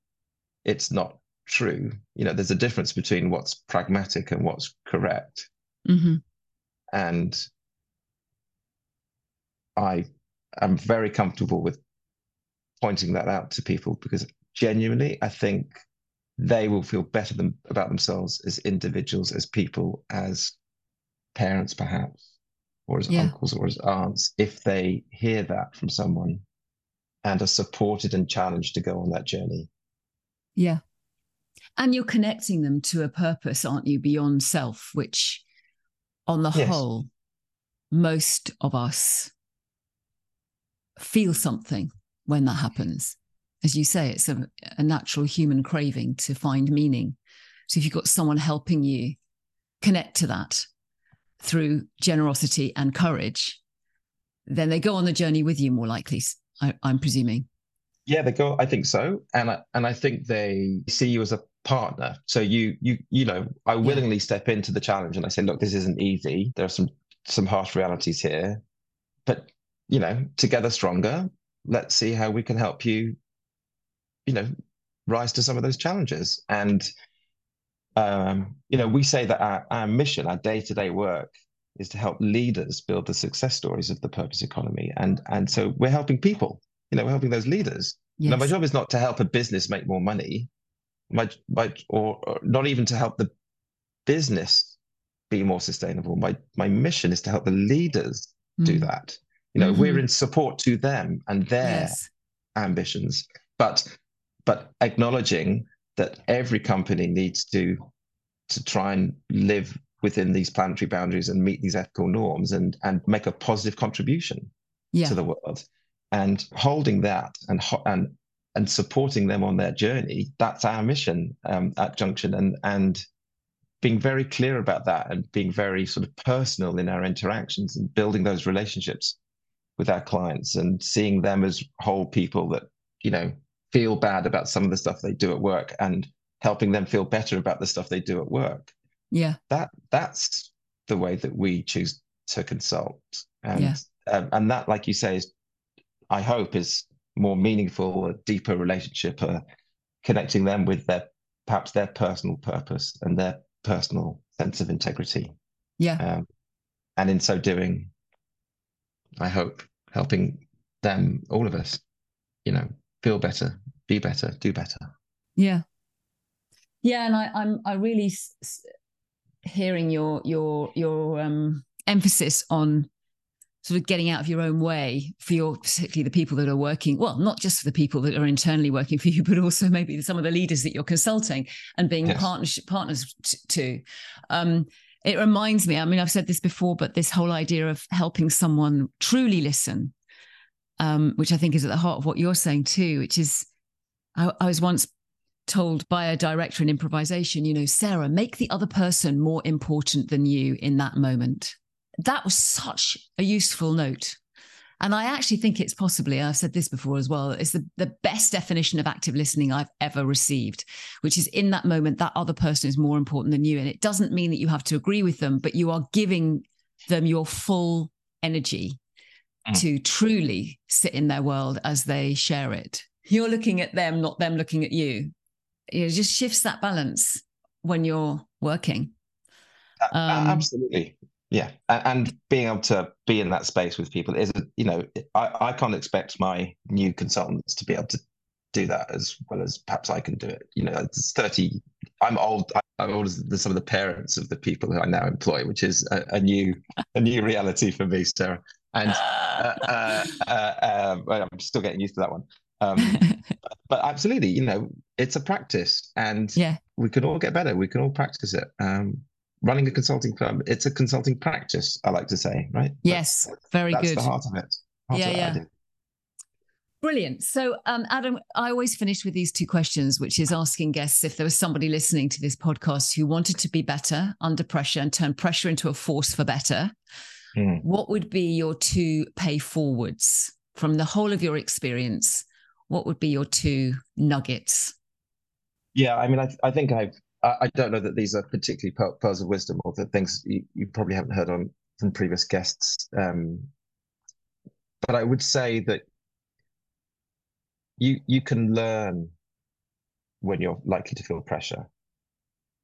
[SPEAKER 2] it's not true. You know, there's a difference between what's pragmatic and what's correct. Mm-hmm. And I am very comfortable with pointing that out to people because genuinely, I think they will feel better than, about themselves as individuals, as people, as parents, perhaps, or as yeah. uncles or as aunts, if they hear that from someone and are supported and challenged to go on that journey.
[SPEAKER 1] Yeah. And you're connecting them to a purpose, aren't you, beyond self, which on the yes. whole, most of us feel something when that happens. As you say, it's a, a natural human craving to find meaning. So if you've got someone helping you connect to that through generosity and courage, then they go on the journey with you more likely, I, I'm presuming.
[SPEAKER 2] Yeah, they go. I think so, and I, and I think they see you as a partner. So you you you know, I willingly yeah. step into the challenge and I say, look, this isn't easy. There are some some harsh realities here, but you know, together stronger. Let's see how we can help you. You know, rise to some of those challenges. And um, you know, we say that our, our mission, our day to day work, is to help leaders build the success stories of the purpose economy. And and so we're helping people. You know, we're helping those leaders. Yes. Now, my job is not to help a business make more money my my or, or not even to help the business be more sustainable. My my mission is to help the leaders mm. do that. You know, mm-hmm. we're in support to them and their yes. ambitions, but but acknowledging that every company needs to to try and live within these planetary boundaries and meet these ethical norms and and make a positive contribution yeah. to the world and holding that and and and supporting them on their journey. That's our mission um, at Junxion, and and being very clear about that, and being very sort of personal in our interactions, and building those relationships with our clients, and seeing them as whole people that you know feel bad about some of the stuff they do at work, and helping them feel better about the stuff they do at work.
[SPEAKER 1] Yeah,
[SPEAKER 2] that that's the way that we choose to consult, and yeah. um, and that, like you say, is I hope is more meaningful, a deeper relationship, uh, connecting them with their perhaps their personal purpose and their personal sense of integrity.
[SPEAKER 1] Yeah. Um,
[SPEAKER 2] and in so doing, I hope helping them, all of us, you know, feel better, be better, do better.
[SPEAKER 1] Yeah. Yeah, and I, I'm I really s- hearing your your your um, emphasis on sort of getting out of your own way for your particularly the people that are working well not just for the people that are internally working for you but also maybe some of the leaders that you're consulting and being yes. partnership partners t- to um, it reminds me i mean i've said this before but this whole idea of helping someone truly listen um, which i think is at the heart of what you're saying too which is I, I was once told by a director in improvisation you know sarah make the other person more important than you in that moment that was such a useful note. And I actually think it's possibly, I've said this before as well, it's the, the best definition of active listening I've ever received, which is in that moment, that other person is more important than you. And it doesn't mean that you have to agree with them, but you are giving them your full energy mm. to truly sit in their world as they share it. You're looking at them, not them looking at you. It just shifts that balance when you're working.
[SPEAKER 2] Um, Absolutely yeah and, being able to be in that space with people is you know I, I can't expect my new consultants to be able to do that as well as perhaps i can do it you know it's 30 i'm old i'm old as some of the parents of the people who i now employ which is a, a new a new reality for me sarah and uh, uh, uh, uh i'm still getting used to that one um, but absolutely you know it's a practice and
[SPEAKER 1] yeah
[SPEAKER 2] we can all get better we can all practice it um, running a consulting firm, it's a consulting practice, I like to say, right?
[SPEAKER 1] Yes, that's, very
[SPEAKER 2] that's
[SPEAKER 1] good.
[SPEAKER 2] That's the heart of it.
[SPEAKER 1] Heart yeah, of yeah. Brilliant. So, um, Adam, I always finish with these two questions, which is asking guests if there was somebody listening to this podcast who wanted to be better under pressure and turn pressure into a force for better. Mm. What would be your two pay forwards from the whole of your experience? What would be your two nuggets?
[SPEAKER 2] Yeah, I mean, I, I think I've I, don't know that these are particularly pearls of wisdom or the things you, you probably haven't heard on from previous guests. Um, but I would say that you you can learn when you're likely to feel pressure.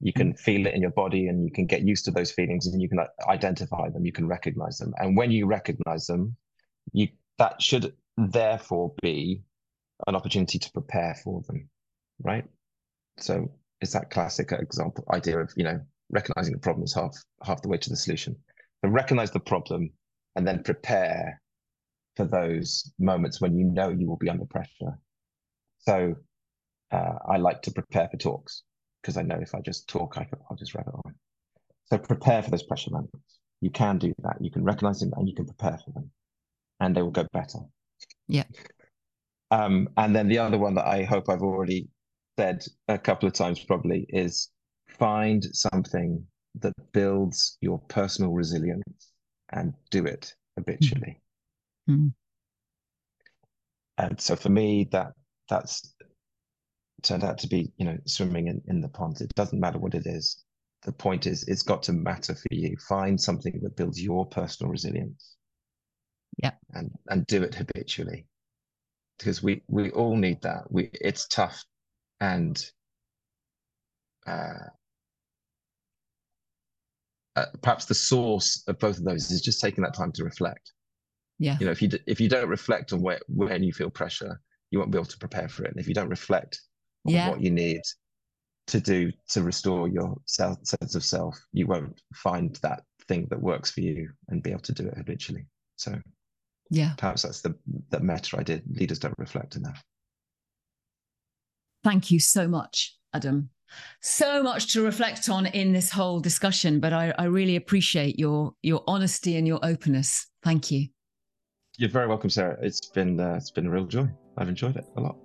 [SPEAKER 2] You can feel it in your body, and you can get used to those feelings, and you can identify them. You can recognize them, and when you recognize them, you that should therefore be an opportunity to prepare for them, right? So it's that classic example idea of you know recognizing the problem is half half the way to the solution. So recognize the problem and then prepare for those moments when you know you will be under pressure. So uh, I like to prepare for talks because I know if I just talk, I can, I'll just wrap it on. So prepare for those pressure moments. You can do that. You can recognize them and you can prepare for them, and they will go better.
[SPEAKER 1] Yeah.
[SPEAKER 2] Um, and then the other one that I hope I've already said a couple of times probably is find something that builds your personal resilience and do it habitually. Mm-hmm. And so for me, that that's turned out to be, you know, swimming in, in the pond. It doesn't matter what it is. The point is it's got to matter for you. Find something that builds your personal resilience.
[SPEAKER 1] Yeah.
[SPEAKER 2] And and do it habitually. Because we we all need that. We it's tough and uh, uh, perhaps the source of both of those is just taking that time to reflect.
[SPEAKER 1] Yeah.
[SPEAKER 2] You know, if you if you don't reflect on where when you feel pressure, you won't be able to prepare for it. And if you don't reflect yeah. what you need to do to restore your self, sense of self, you won't find that thing that works for you and be able to do it habitually. So,
[SPEAKER 1] yeah,
[SPEAKER 2] perhaps that's the that meta I did. Leaders don't reflect enough.
[SPEAKER 1] Thank you so much, Adam. So much to reflect on in this whole discussion, but I, I really appreciate your your honesty and your openness. Thank you.
[SPEAKER 2] You're very welcome, Sarah. It's been uh, it's been a real joy. I've enjoyed it a lot.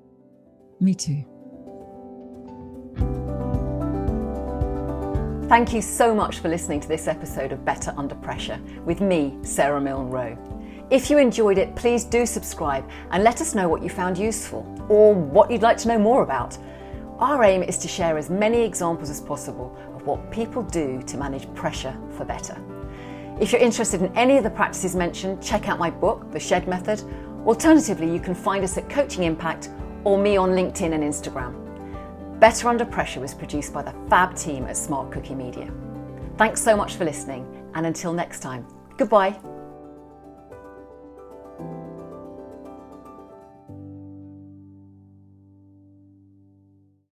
[SPEAKER 1] Me too.
[SPEAKER 3] Thank you so much for listening to this episode of Better Under Pressure with me, Sarah Milne Rowe. If you enjoyed it, please do subscribe and let us know what you found useful or what you'd like to know more about. Our aim is to share as many examples as possible of what people do to manage pressure for better. If you're interested in any of the practices mentioned, check out my book, The Shed Method. Alternatively, you can find us at Coaching Impact or me on LinkedIn and Instagram. Better Under Pressure was produced by the fab team at Smart Cookie Media. Thanks so much for listening, and until next time, goodbye.